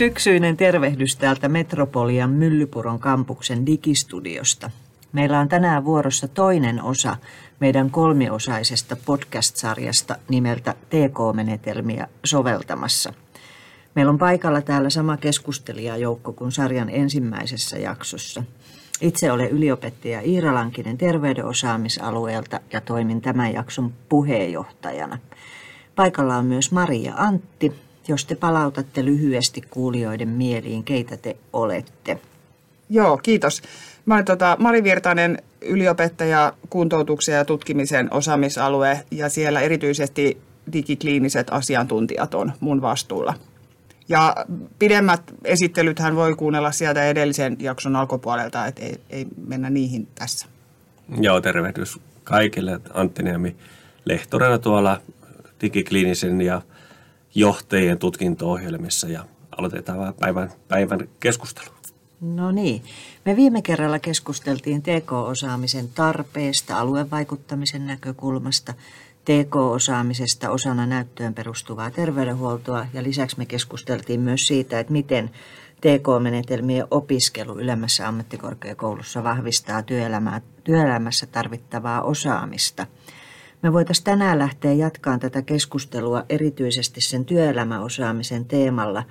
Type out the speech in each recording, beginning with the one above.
Syksyinen tervehdys täältä Metropolian Myllypuron kampuksen digistudiosta. Meillä on tänään vuorossa toinen osa meidän kolmiosaisesta podcast-sarjasta nimeltä TK-menetelmiä soveltamassa. Meillä on paikalla täällä sama keskustelijajoukko kuin sarjan ensimmäisessä jaksossa. Itse olen yliopettaja Iira Lankinen terveydenosaamisalueelta ja toimin tämän jakson puheenjohtajana. Paikalla on myös Maria Antti, jos te palautatte lyhyesti kuulijoiden mieliin, keitä te olette. Joo, kiitos. Mä olen tota, Mari Virtanen, yliopettaja, kuntoutuksen ja tutkimisen osaamisalue ja siellä erityisesti digikliiniset asiantuntijat on mun vastuulla. Ja pidemmät esittelythän voi kuunnella sieltä edellisen jakson alkupuolelta, että ei, ei mennä niihin tässä. Joo, tervehdys kaikille. Antti Niemi lehtorina tuolla digikliinisen ja johtajien tutkinto-ohjelmissa ja aloitetaan päivän, päivän keskustelu. No niin. Me viime kerralla keskusteltiin TK-osaamisen tarpeesta, aluevaikuttamisen näkökulmasta, TK-osaamisesta osana näyttöön perustuvaa terveydenhuoltoa ja lisäksi me keskusteltiin myös siitä, että miten TK-menetelmien opiskelu ylemmässä ammattikorkeakoulussa vahvistaa työelämää, työelämässä tarvittavaa osaamista – me voitaisiin tänään lähteä jatkaan tätä keskustelua erityisesti sen työelämäosaamisen teemalla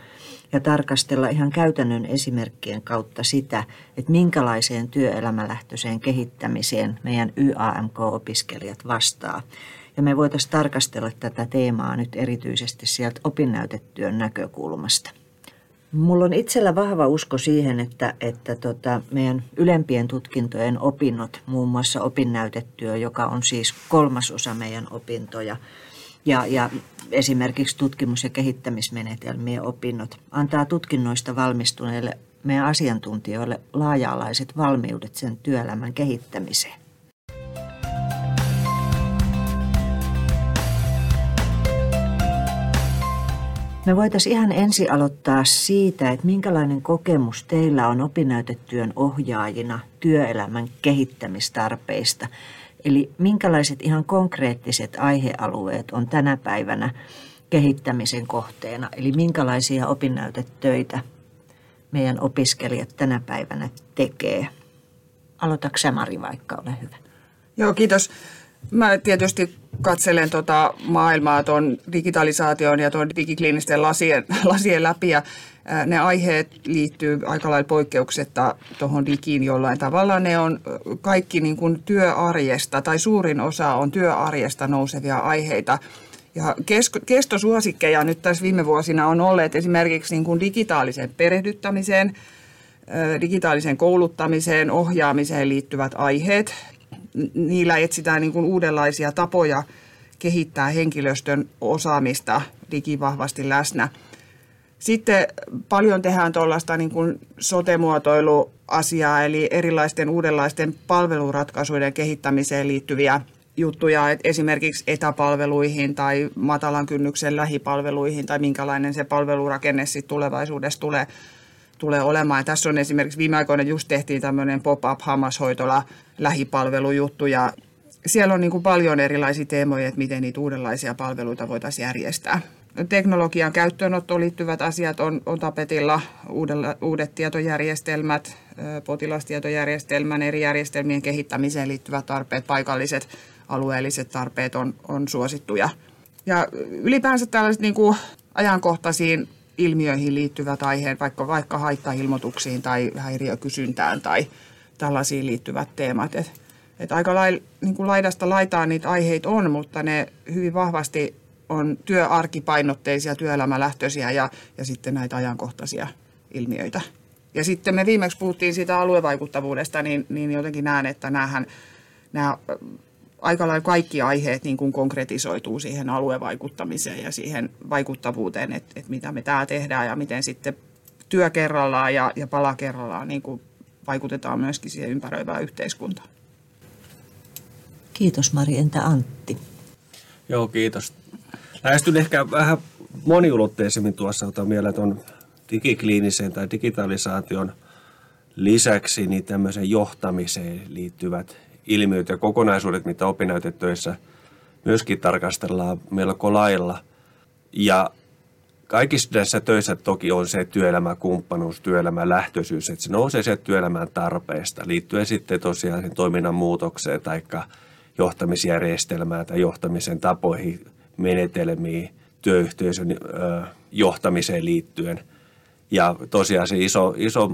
ja tarkastella ihan käytännön esimerkkien kautta sitä, että minkälaiseen työelämälähtöiseen kehittämiseen meidän YAMK-opiskelijat vastaa. Ja me voitaisiin tarkastella tätä teemaa nyt erityisesti sieltä opinnäytetyön näkökulmasta. Mulla on itsellä vahva usko siihen, että, että tota, meidän ylempien tutkintojen opinnot, muun muassa opinnäytetyö, joka on siis kolmasosa meidän opintoja, ja, ja esimerkiksi tutkimus- ja kehittämismenetelmien opinnot, antaa tutkinnoista valmistuneille meidän asiantuntijoille laaja-alaiset valmiudet sen työelämän kehittämiseen. Me voitaisiin ihan ensi aloittaa siitä, että minkälainen kokemus teillä on opinnäytetyön ohjaajina työelämän kehittämistarpeista. Eli minkälaiset ihan konkreettiset aihealueet on tänä päivänä kehittämisen kohteena. Eli minkälaisia opinnäytetöitä meidän opiskelijat tänä päivänä tekee. Aloitatko sä Mari vaikka, ole hyvä. Joo, kiitos. Mä tietysti katselen tota maailmaa tuon digitalisaation ja tuon digikliinisten lasien, lasien läpi ja ne aiheet liittyy aika lailla poikkeuksetta tuohon digiin jollain tavalla. Ne on kaikki niin kuin työarjesta tai suurin osa on työarjesta nousevia aiheita. Ja kestosuosikkeja nyt tässä viime vuosina on olleet esimerkiksi niin kuin digitaaliseen perehdyttämiseen, digitaaliseen kouluttamiseen, ohjaamiseen liittyvät aiheet niillä etsitään niin kuin uudenlaisia tapoja kehittää henkilöstön osaamista digivahvasti läsnä. Sitten paljon tehdään tuollaista niin kuin sote-muotoiluasiaa, eli erilaisten uudenlaisten palveluratkaisuiden kehittämiseen liittyviä juttuja, että esimerkiksi etäpalveluihin tai matalan kynnyksen lähipalveluihin tai minkälainen se palvelurakenne sitten tulevaisuudessa tulee tulee olemaan. Ja tässä on esimerkiksi viime aikoina just tehtiin tämmöinen pop-up hammashoitola lähipalvelujuttu ja siellä on niin kuin paljon erilaisia teemoja, että miten niitä uudenlaisia palveluita voitaisiin järjestää. Teknologian käyttöönottoon liittyvät asiat on, on tapetilla, uudella, uudet tietojärjestelmät, potilastietojärjestelmän eri järjestelmien kehittämiseen liittyvät tarpeet, paikalliset alueelliset tarpeet on, on suosittuja. Ja ylipäänsä tällaiset niin kuin ajankohtaisiin ilmiöihin liittyvät aiheet, vaikka, vaikka haittailmoituksiin tai häiriökysyntään tai tällaisiin liittyvät teemat. Et, et aika lai, niin kuin laidasta laitaan niitä aiheita on, mutta ne hyvin vahvasti on työarkipainotteisia, työelämälähtöisiä ja, ja sitten näitä ajankohtaisia ilmiöitä. Ja sitten me viimeksi puhuttiin siitä aluevaikuttavuudesta, niin, niin jotenkin näen, että näähän, nämä aika lailla kaikki aiheet niin kuin konkretisoituu siihen aluevaikuttamiseen ja siihen vaikuttavuuteen, että, että mitä me täällä tehdään ja miten sitten työ kerrallaan ja, ja pala kerrallaan niin kuin vaikutetaan myöskin siihen ympäröivään yhteiskuntaan. Kiitos Mari, entä Antti? Joo, kiitos. Lähestyn ehkä vähän moniulotteisemmin tuossa, otan mieleen tuon digikliinisen tai digitalisaation lisäksi niin tämmöisen johtamiseen liittyvät ilmiöt ja kokonaisuudet, mitä opinnäytetöissä myöskin tarkastellaan melko lailla. Ja kaikissa näissä töissä toki on se työelämäkumppanuus, työelämän lähtöisyys, että se nousee sieltä työelämän tarpeesta liittyen sitten tosiaan sen toiminnan muutokseen tai johtamisjärjestelmään tai johtamisen tapoihin, menetelmiin, työyhteisön johtamiseen liittyen. Ja tosiaan se iso, iso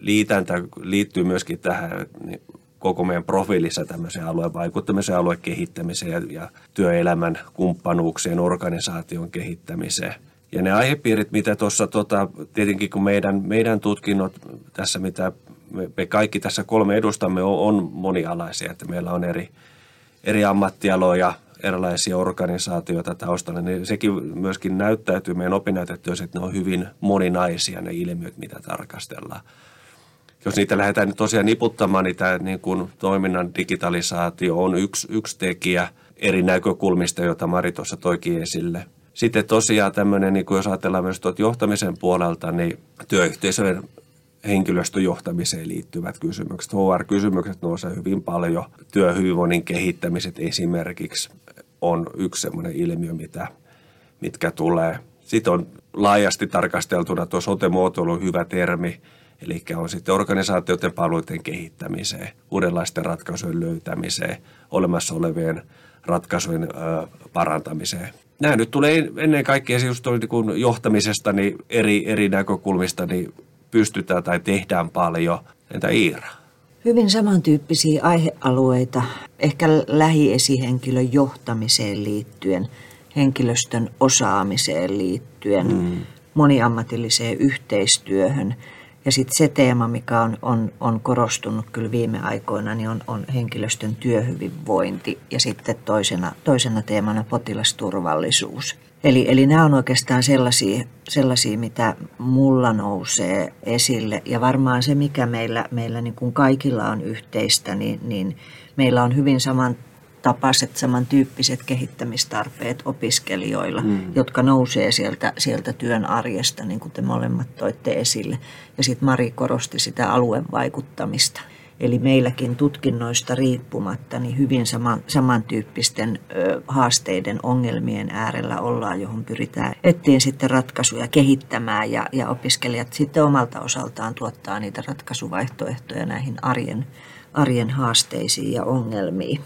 liitäntä liittyy myöskin tähän niin koko meidän profiilissa tämmöiseen alueen vaikuttamiseen, alueen kehittämiseen ja, ja työelämän kumppanuuksien, organisaation kehittämiseen. Ja ne aihepiirit, mitä tuossa, tota, tietenkin kun meidän, meidän tutkinnot tässä, mitä me, me kaikki tässä kolme edustamme on, on monialaisia, että meillä on eri, eri ammattialoja, erilaisia organisaatioita taustalla, niin sekin myöskin näyttäytyy meidän opinnäytetyössä, että ne on hyvin moninaisia ne ilmiöt, mitä tarkastellaan jos niitä lähdetään nyt tosiaan niputtamaan, niin tämä niin kuin toiminnan digitalisaatio on yksi, yksi tekijä eri näkökulmista, joita Mari tuossa toikin esille. Sitten tosiaan tämmöinen, niin kuin jos ajatellaan myös tuot johtamisen puolelta, niin työyhteisöjen henkilöstöjohtamiseen liittyvät kysymykset. HR-kysymykset nousee hyvin paljon. Työhyvinvoinnin kehittämiset esimerkiksi on yksi sellainen ilmiö, mitä, mitkä tulee. Sitten on laajasti tarkasteltuna tuo sote-muotoilu hyvä termi, Eli on sitten organisaatioiden palveluiden kehittämiseen, uudenlaisten ratkaisujen löytämiseen, olemassa olevien ratkaisujen parantamiseen. Nämä nyt tulee ennen kaikkea se just niin johtamisesta niin eri, eri näkökulmista niin pystytään tai tehdään paljon. Entä Iira? Hyvin samantyyppisiä aihealueita, ehkä lähiesihenkilön johtamiseen liittyen, henkilöstön osaamiseen liittyen, mm. moniammatilliseen yhteistyöhön – ja sitten se teema, mikä on, on, on korostunut kyllä viime aikoina, niin on, on henkilöstön työhyvinvointi ja sitten toisena, toisena teemana potilasturvallisuus. Eli, eli nämä on oikeastaan sellaisia, sellaisia, mitä mulla nousee esille. Ja varmaan se, mikä meillä, meillä niin kuin kaikilla on yhteistä, niin, niin meillä on hyvin saman tapaiset, samantyyppiset kehittämistarpeet opiskelijoilla, mm. jotka nousee sieltä, sieltä työn arjesta, niin kuin te molemmat toitte esille. Ja sitten Mari korosti sitä alueen vaikuttamista. Eli meilläkin tutkinnoista riippumatta niin hyvin sama, samantyyppisten ö, haasteiden, ongelmien äärellä ollaan, johon pyritään etsiä sitten ratkaisuja kehittämään ja, ja opiskelijat sitten omalta osaltaan tuottaa niitä ratkaisuvaihtoehtoja näihin arjen, arjen haasteisiin ja ongelmiin.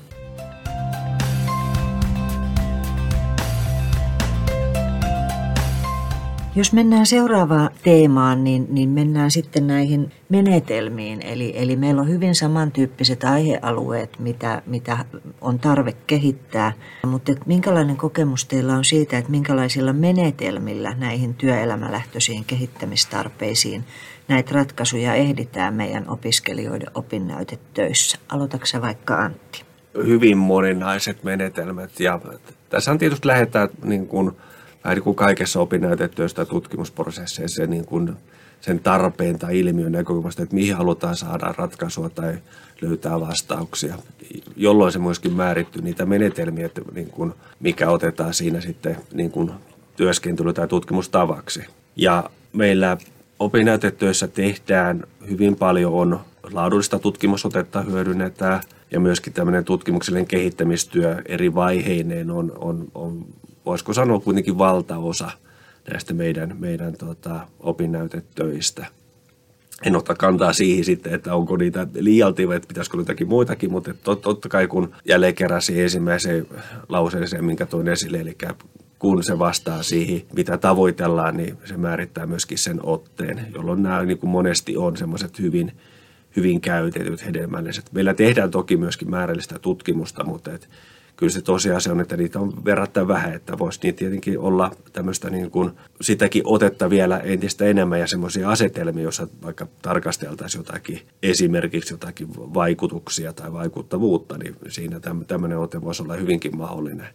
Jos mennään seuraavaan teemaan, niin, niin mennään sitten näihin menetelmiin. Eli, eli meillä on hyvin samantyyppiset aihealueet, mitä, mitä on tarve kehittää. Mutta et minkälainen kokemus teillä on siitä, että minkälaisilla menetelmillä näihin työelämälähtöisiin kehittämistarpeisiin näitä ratkaisuja ehditään meidän opiskelijoiden opinnäytetöissä? Aloitatko vaikka Antti? Hyvin moninaiset menetelmät ja tässä on tietysti lähdetään niin kuin – vähän niin kuin kaikessa opinnäytetyöstä tutkimusprosesseissa niin kuin sen tarpeen tai ilmiön näkökulmasta, että mihin halutaan saada ratkaisua tai löytää vastauksia, jolloin se myöskin määrittyy niitä menetelmiä, että niin kuin mikä otetaan siinä sitten niin kuin työskentely- tai tutkimustavaksi. Ja meillä opinnäytetyössä tehdään hyvin paljon on laadullista tutkimusotetta hyödynnetään ja myöskin tämmöinen tutkimuksellinen kehittämistyö eri vaiheineen on, on, on voisiko sanoa kuitenkin valtaosa näistä meidän, meidän tota, opinnäytetöistä. En ota kantaa siihen sitten, että onko niitä liialti vai että pitäisikö jotakin muitakin, mutta tot, totta kai kun jälleen keräsi ensimmäiseen lauseeseen, minkä toin esille, eli kun se vastaa siihen, mitä tavoitellaan, niin se määrittää myöskin sen otteen, jolloin nämä niin kuin monesti on semmoiset hyvin, hyvin käytetyt, hedelmälliset. Meillä tehdään toki myöskin määrällistä tutkimusta, mutta et kyllä se tosiasia on, että niitä on verrattain vähän, että voisi niitä tietenkin olla tämmöistä niin kuin sitäkin otetta vielä entistä enemmän ja semmoisia asetelmia, joissa vaikka tarkasteltaisiin jotakin, esimerkiksi jotakin vaikutuksia tai vaikuttavuutta, niin siinä tämmöinen ote voisi olla hyvinkin mahdollinen.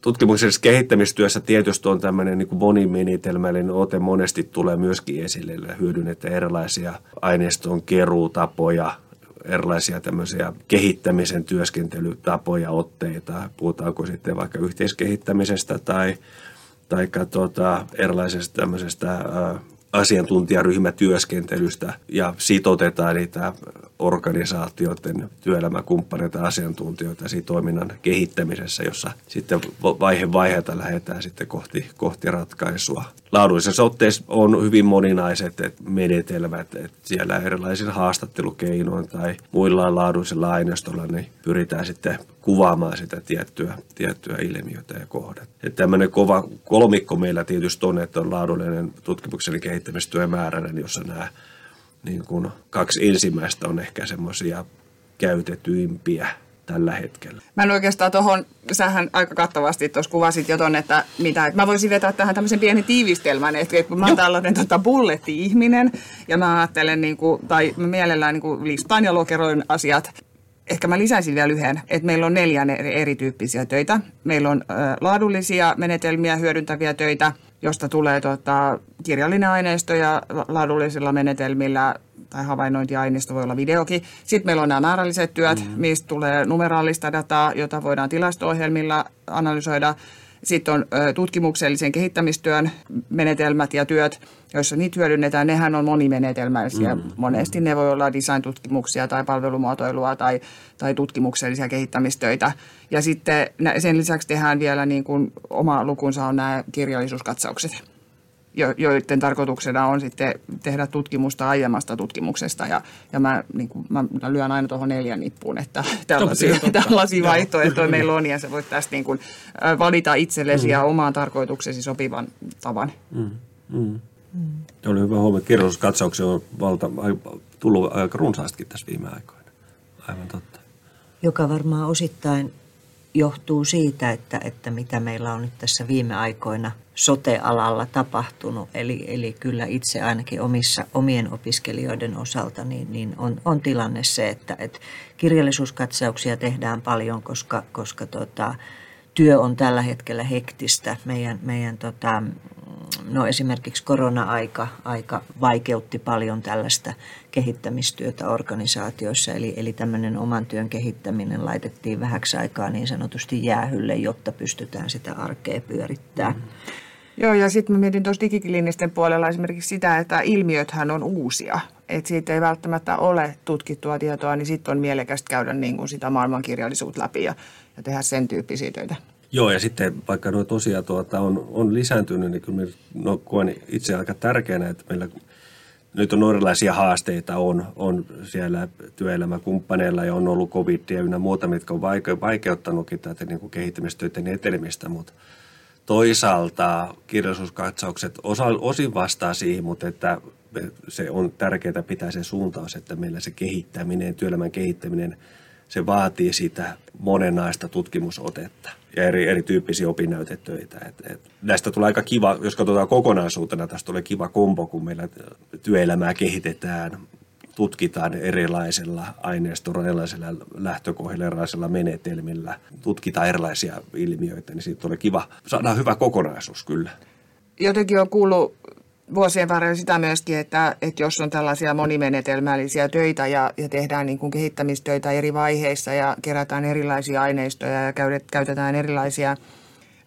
Tutkimuksellisessa kehittämistyössä tietysti on tämmöinen niin monimenitelmällinen ote monesti tulee myöskin esille, hyödynnetään erilaisia aineiston keruutapoja, erilaisia tämmöisiä kehittämisen työskentelytapoja, otteita, puhutaanko sitten vaikka yhteiskehittämisestä tai, tai tuota, erilaisesta tämmöisestä asiantuntijaryhmätyöskentelystä ja sitotetaan niitä organisaatioiden työelämäkumppaneita asiantuntijoita siinä toiminnan kehittämisessä, jossa sitten vaihe vaiheelta lähdetään sitten kohti, kohti ratkaisua. Laadullisessa otteessa on hyvin moninaiset menetelmät, että siellä erilaisilla haastattelukeinoin tai muilla laadullisilla aineistolla niin pyritään sitten kuvaamaan sitä tiettyä, tiettyä ilmiötä ja kohdet. Että tämmöinen kova kolmikko meillä tietysti on, että on laadullinen tutkimuksen kehittämistyö määräinen, jossa nämä niin kuin kaksi ensimmäistä on ehkä semmoisia käytetyimpiä tällä hetkellä. Mä en oikeastaan tuohon, sähän aika kattavasti tuossa kuvasit jo ton, että mitä, että mä voisin vetää tähän tämmöisen pieni tiivistelmän, että kun mä oon tällainen tota, bulletti-ihminen ja mä ajattelen, niin kuin, tai mä mielellään niin kuin listaan ja lokeroin asiat, ehkä mä lisäisin vielä yhden, että meillä on neljä erityyppisiä töitä. Meillä on laadullisia menetelmiä hyödyntäviä töitä, josta tulee tota, kirjallinen aineisto ja laadullisilla menetelmillä tai havainnointiaineisto voi olla videokin. Sitten meillä on nämä määrälliset työt, mm-hmm. mistä tulee numeraalista dataa, jota voidaan tilasto-ohjelmilla analysoida. Sitten on tutkimuksellisen kehittämistyön menetelmät ja työt, joissa niitä hyödynnetään. Nehän on monimenetelmäisiä. Mm. Monesti ne voi olla design-tutkimuksia tai palvelumuotoilua tai, tai tutkimuksellisia kehittämistöitä. Ja sitten sen lisäksi tehdään vielä niin kuin oma lukunsa on nämä kirjallisuuskatsaukset joiden tarkoituksena on sitten tehdä tutkimusta aiemmasta tutkimuksesta. Ja, ja mä, niin kuin, mä lyön aina tuohon neljän nippuun, että tällaisia, tällaisia vaihtoehtoja meillä on, ja sä voit tästä niin kuin, valita itsellesi mm. ja omaan tarkoituksesi sopivan tavan. Mm. Mm. Mm. Oli hyvä huomio. Kirjallisuuskatsauksia on valta, tullut aika runsaastikin tässä viime aikoina. Aivan totta. Joka varmaan osittain johtuu siitä, että, että mitä meillä on nyt tässä viime aikoina sote-alalla tapahtunut. Eli, eli kyllä itse ainakin omissa, omien opiskelijoiden osalta niin, niin on, on tilanne se, että, että kirjallisuuskatsauksia tehdään paljon, koska, koska tota, työ on tällä hetkellä hektistä. Meidän, meidän tota, no esimerkiksi korona-aika aika vaikeutti paljon tällaista kehittämistyötä organisaatioissa, eli, eli tämmöinen oman työn kehittäminen laitettiin vähäksi aikaa niin sanotusti jäähylle, jotta pystytään sitä arkea pyörittämään. Mm. Joo, ja sitten mä mietin tuossa digiklinisten puolella esimerkiksi sitä, että ilmiöthän on uusia. Että siitä ei välttämättä ole tutkittua tietoa, niin sitten on mielekästä käydä niin kuin sitä maailmankirjallisuutta läpi ja, ja tehdä sen tyyppisiä töitä. Joo, ja sitten vaikka nuo tosiaan tuota, on, on lisääntynyt, niin kyllä no, koen itse aika tärkeänä, että meillä nyt on erilaisia haasteita on, on siellä työelämäkumppaneilla ja on ollut covid ja ynnä muuta, mitkä on vaike, vaikeuttanutkin tätä niin kuin kehittämistöiden etenemistä, mutta toisaalta kirjallisuuskatsaukset osa, osin vastaa siihen, mutta että se on tärkeää pitää se suuntaus, että meillä se kehittäminen, työelämän kehittäminen, se vaatii sitä monenaista tutkimusotetta ja eri, erityyppisiä opinnäytetöitä. Et, et näistä tulee aika kiva, jos katsotaan kokonaisuutena, tästä tulee kiva kombo, kun meillä työelämää kehitetään, tutkitaan erilaisilla aineistoilla, erilaisilla lähtökohdilla, erilaisilla menetelmillä, tutkitaan erilaisia ilmiöitä, niin siitä tulee kiva, saadaan hyvä kokonaisuus kyllä. Jotenkin on kuullut vuosien varrella sitä myöskin, että, että jos on tällaisia monimenetelmällisiä töitä ja, ja tehdään niin kuin kehittämistöitä eri vaiheissa ja kerätään erilaisia aineistoja ja käytetään erilaisia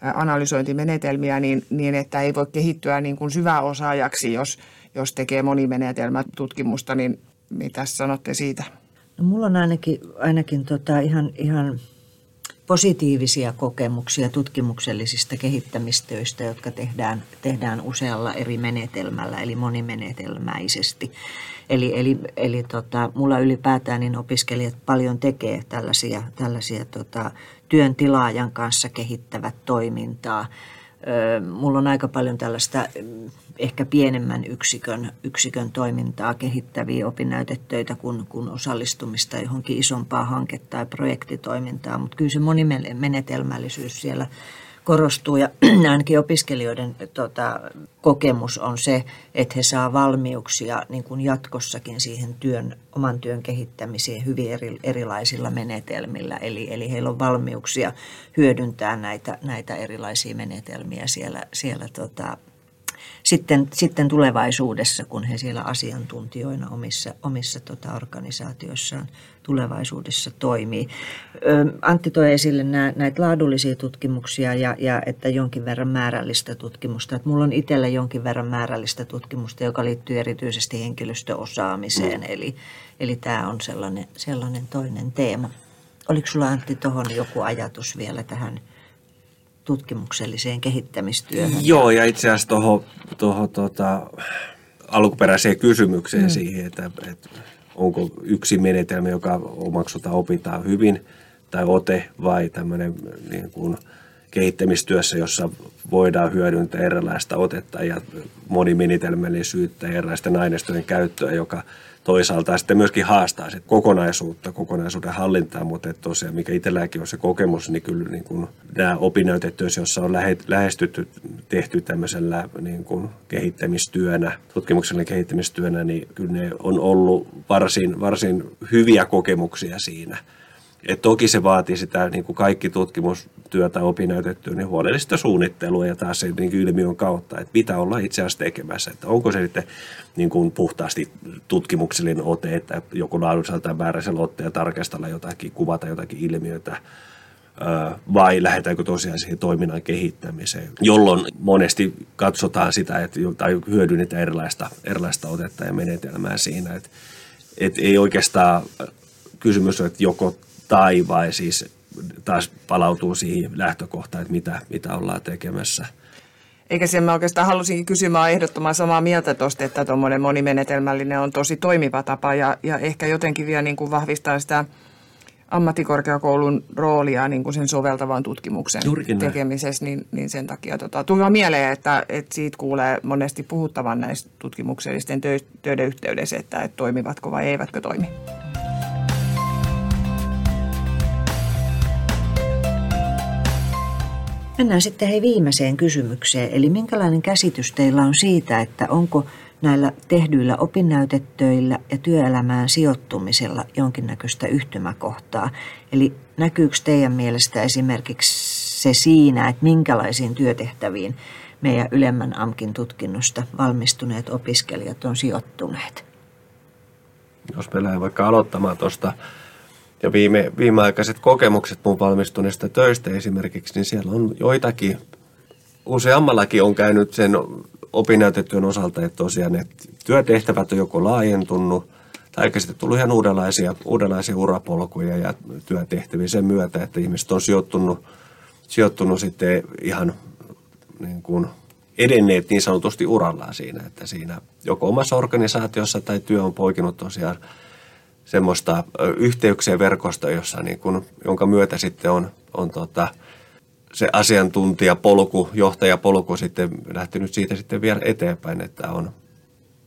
analysointimenetelmiä, niin, niin että ei voi kehittyä niin kuin syväosaajaksi, jos, jos tekee monimenetelmätutkimusta, niin mitä sanotte siitä? No, mulla on ainakin, ainakin tota ihan, ihan positiivisia kokemuksia tutkimuksellisista kehittämistöistä, jotka tehdään, tehdään usealla eri menetelmällä, eli monimenetelmäisesti. Eli, eli, eli tota, mulla ylipäätään niin opiskelijat paljon tekee tällaisia, tällaisia tota, työn tilaajan kanssa kehittävät toimintaa. Mulla on aika paljon tällaista ehkä pienemmän yksikön, yksikön toimintaa kehittäviä opinnäytetöitä kuin, kuin osallistumista johonkin isompaa hanketta tai projektitoimintaa, mutta kyllä se monimenetelmällisyys siellä korostuu ja ainakin opiskelijoiden tota, kokemus on se, että he saa valmiuksia niin kuin jatkossakin siihen työn, oman työn kehittämiseen hyvin eri, erilaisilla menetelmillä. Eli, eli heillä on valmiuksia hyödyntää näitä, näitä erilaisia menetelmiä siellä, siellä tota, sitten, sitten tulevaisuudessa, kun he siellä asiantuntijoina omissa, omissa tota, organisaatioissaan tulevaisuudessa toimii. Antti toi esille nää, näitä laadullisia tutkimuksia ja, ja että jonkin verran määrällistä tutkimusta. Et mulla on itsellä jonkin verran määrällistä tutkimusta, joka liittyy erityisesti henkilöstöosaamiseen, mm. eli, eli tämä on sellainen, sellainen toinen teema. Oliko sulla Antti tuohon joku ajatus vielä tähän tutkimukselliseen kehittämistyöhön? Joo, ja itse asiassa tuohon toho, tota, alkuperäiseen kysymykseen mm. siihen, että, että onko yksi menetelmä, joka omaksutaan, opitaan hyvin, tai ote, vai tämmöinen niin kuin kehittämistyössä, jossa voidaan hyödyntää erilaista otetta ja monimenetelmällisyyttä ja erilaisten aineistojen käyttöä, joka toisaalta sitten myöskin haastaa sit kokonaisuutta, kokonaisuuden hallintaa, mutta että tosiaan mikä itselläkin on se kokemus, niin kyllä niin kuin nämä opinnäytetyössä, jossa on lähestytty, tehty tämmöisellä niin kuin kehittämistyönä, tutkimuksellinen kehittämistyönä, niin kyllä ne on ollut varsin, varsin hyviä kokemuksia siinä – et toki se vaatii sitä niin kuin kaikki tutkimustyötä opinnäytettyä, niin huolellista suunnittelua ja taas se niin ilmiön kautta, että mitä ollaan itse asiassa tekemässä. Että onko se sitten niin kuin puhtaasti tutkimuksellinen ote, että joku laadullisella tai määräisellä otteella tarkastella jotakin, kuvata jotakin ilmiötä, vai lähdetäänkö tosiaan siihen toiminnan kehittämiseen, jolloin monesti katsotaan sitä, että, tai hyödynnetään erilaista, erilaista otetta ja menetelmää siinä, että, että ei oikeastaan kysymys ole, että joko tai vai siis taas palautuu siihen lähtökohtaan, että mitä, mitä ollaan tekemässä. Eikä sen mä oikeastaan halusinkin kysymään ehdottoman samaa mieltä tuosta, että tuommoinen monimenetelmällinen on tosi toimiva tapa ja, ja ehkä jotenkin vielä niin kuin vahvistaa sitä ammattikorkeakoulun roolia niin kuin sen soveltavan tutkimuksen Juurikin tekemisessä, niin, niin sen takia tota, tuli mieleen, että, että siitä kuulee monesti puhuttavan näistä tutkimuksellisten töiden yhteydessä, että, että toimivatko vai eivätkö toimi. Mennään sitten hei viimeiseen kysymykseen. Eli minkälainen käsitys teillä on siitä, että onko näillä tehdyillä opinnäytettöillä ja työelämään sijoittumisella jonkinnäköistä yhtymäkohtaa? Eli näkyykö teidän mielestä esimerkiksi se siinä, että minkälaisiin työtehtäviin meidän ylemmän AMKin tutkinnosta valmistuneet opiskelijat on sijoittuneet? Jos me lähdemme vaikka aloittamaan tuosta ja viime, viimeaikaiset kokemukset mun valmistuneista töistä esimerkiksi, niin siellä on joitakin, useammallakin on käynyt sen opinnäytetyön osalta, että tosiaan ne työtehtävät on joko laajentunut tai sitten tullut ihan uudenlaisia, uudenlaisia urapolkuja ja työtehtäviä sen myötä, että ihmiset on sijoittunut, sijoittunut sitten ihan niin kuin edenneet niin sanotusti urallaan siinä, että siinä joko omassa organisaatiossa tai työ on poikinut tosiaan semmoista yhteyksien verkosta, jossa niin kun, jonka myötä sitten on, on tota, se asiantuntijapolku, johtajapolku sitten lähtenyt siitä sitten vielä eteenpäin, että on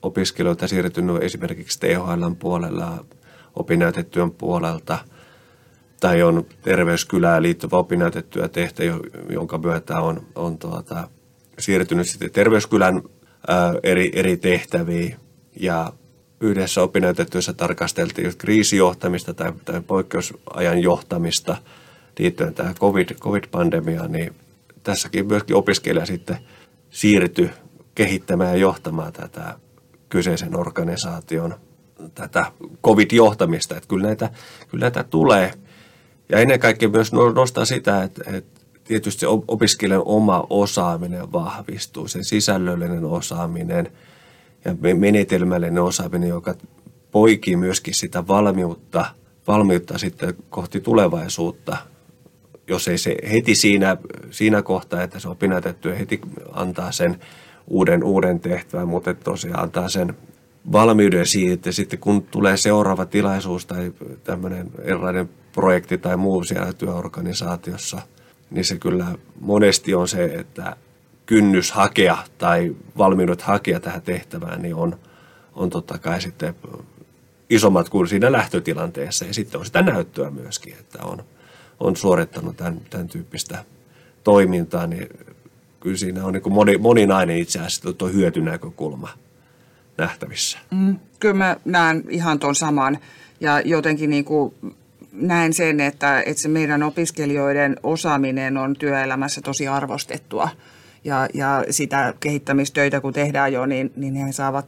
opiskelijoita siirtynyt esimerkiksi THL puolella, opinnäytetyön puolelta, tai on terveyskylään liittyvä opinnäytettyä tehtä, jonka myötä on, on tuota, siirtynyt sitten terveyskylän ää, eri, eri tehtäviin, ja yhdessä opinnäytetyössä tarkasteltiin just kriisijohtamista tai, tai poikkeusajan johtamista liittyen tähän COVID, COVID-pandemiaan, niin tässäkin myöskin opiskelija sitten siirtyi kehittämään ja johtamaan tätä kyseisen organisaation tätä COVID-johtamista. Että kyllä näitä, kyllä näitä tulee. Ja ennen kaikkea myös no, nostaa sitä, että, että tietysti opiskelijan oma osaaminen vahvistuu, sen sisällöllinen osaaminen – ja menetelmällinen osaaminen, joka poikii myöskin sitä valmiutta, valmiutta sitten kohti tulevaisuutta, jos ei se heti siinä, siinä kohtaa, että se opinnäytetty heti antaa sen uuden, uuden tehtävän, mutta tosiaan antaa sen valmiuden siitä, että sitten kun tulee seuraava tilaisuus tai tämmöinen erilainen projekti tai muu siellä työorganisaatiossa, niin se kyllä monesti on se, että kynnys hakea tai valmiudet hakea tähän tehtävään niin on, on totta kai sitten isommat kuin siinä lähtötilanteessa. Ja sitten on sitä näyttöä myöskin, että on, on suorittanut tämän, tämän tyyppistä toimintaa, niin kyllä siinä on niin kuin moni, moninainen itse asiassa tuo hyötynäkökulma nähtävissä. Mm, kyllä mä näen ihan tuon saman ja jotenkin niin kuin näen sen, että, että se meidän opiskelijoiden osaaminen on työelämässä tosi arvostettua – ja, ja sitä kehittämistöitä kun tehdään jo, niin, niin he saavat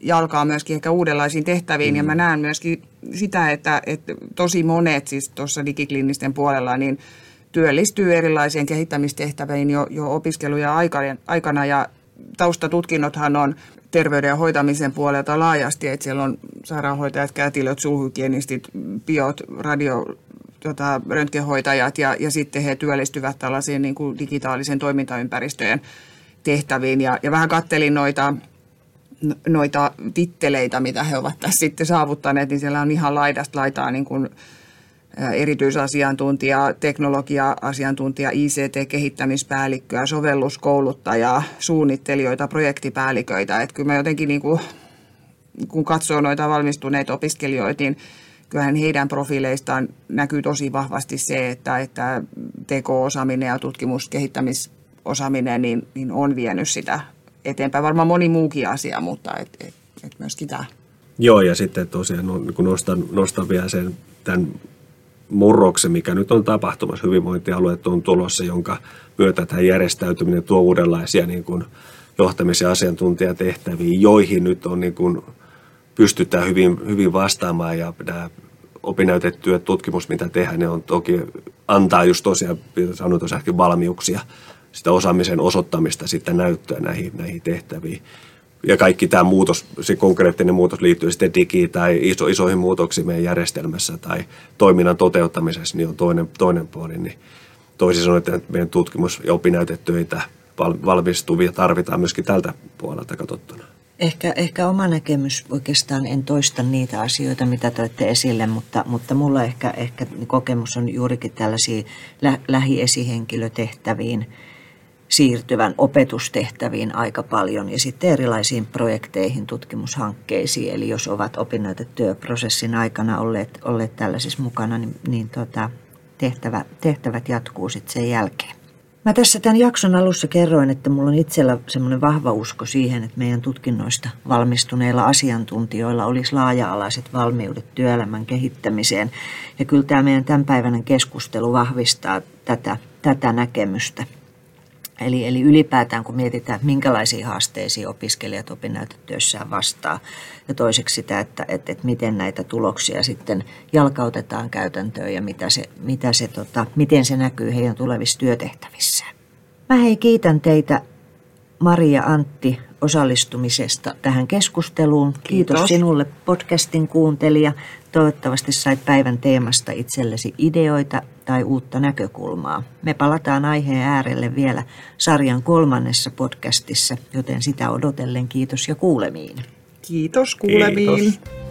jalkaa myöskin ehkä uudenlaisiin tehtäviin. Mm. Ja mä näen myöskin sitä, että, että tosi monet siis tuossa digiklinisten puolella niin työllistyy erilaisiin kehittämistehtäviin jo, jo opiskeluja aikana ja taustatutkinnothan on terveyden ja hoitamisen puolelta laajasti, että siellä on sairaanhoitajat, kätilöt, suuhygienistit, biot, radio, tota, röntgenhoitajat ja, ja sitten he työllistyvät tällaisiin niin kuin digitaalisen toimintaympäristöjen tehtäviin. Ja, ja vähän kattelin noita, noita titteleitä, mitä he ovat tässä sitten saavuttaneet, niin siellä on ihan laidasta laitaa niin kuin erityisasiantuntija, teknologia-asiantuntija, ICT-kehittämispäällikköä, sovelluskouluttajaa, suunnittelijoita, projektipäälliköitä. Että kyllä mä jotenkin niin kuin, kun katsoo noita valmistuneita opiskelijoita, niin kyllähän heidän profiileistaan näkyy tosi vahvasti se, että, että TK-osaaminen ja tutkimuskehittämisosaaminen niin, niin on vienyt sitä eteenpäin. Varmaan moni muukin asia, mutta et, et, et myöskin tämä. Joo, ja sitten tosiaan kun nostan, nostan vielä sen tämän murroksen, mikä nyt on tapahtumassa. Hyvinvointialueet on tulossa, jonka myötä tämä järjestäytyminen tuo uudenlaisia niin kuin johtamis- ja asiantuntijatehtäviä, joihin nyt on niin kuin pystytään hyvin, hyvin vastaamaan ja nämä opinnäytetyöt, tutkimus, mitä tehdään, ne on toki antaa just tosiaan, sanoin tuossa valmiuksia, sitä osaamisen osoittamista, sitten näyttöä näihin, näihin tehtäviin ja kaikki tämä muutos, se konkreettinen muutos liittyy sitten digi- tai iso, isoihin muutoksiin meidän järjestelmässä tai toiminnan toteuttamisessa, niin on toinen, toinen puoli. Niin toisin sanoen, että meidän tutkimus- ja opinnäytetöitä valmistuvia tarvitaan myöskin tältä puolelta katsottuna. Ehkä, ehkä oma näkemys, oikeastaan en toista niitä asioita, mitä toitte esille, mutta, mutta mulla ehkä, ehkä kokemus on juurikin tällaisiin lä- lähiesihenkilötehtäviin – siirtyvän opetustehtäviin aika paljon ja sitten erilaisiin projekteihin, tutkimushankkeisiin. Eli jos ovat opinnäytetyöprosessin aikana olleet, olleet tällaisissa mukana, niin, niin tota, tehtävä, tehtävät jatkuu sitten sen jälkeen. Mä tässä tämän jakson alussa kerroin, että mulla on itsellä semmoinen vahva usko siihen, että meidän tutkinnoista valmistuneilla asiantuntijoilla olisi laaja-alaiset valmiudet työelämän kehittämiseen. Ja kyllä tämä meidän tämänpäiväinen keskustelu vahvistaa tätä, tätä näkemystä. Eli, eli ylipäätään kun mietitään, että minkälaisiin haasteisiin opiskelijat opinnäytetyössään vastaa. Ja toiseksi sitä, että, että, että miten näitä tuloksia sitten jalkautetaan käytäntöön ja mitä se, mitä se, tota, miten se näkyy heidän tulevissa työtehtävissään. Mä hei kiitän teitä Maria Antti osallistumisesta tähän keskusteluun. Kiitos, Kiitos sinulle podcastin kuuntelija. Toivottavasti sait päivän teemasta itsellesi ideoita tai uutta näkökulmaa. Me palataan aiheen äärelle vielä sarjan kolmannessa podcastissa, joten sitä odotellen kiitos ja kuulemiin. Kiitos kuulemiin. Kiitos.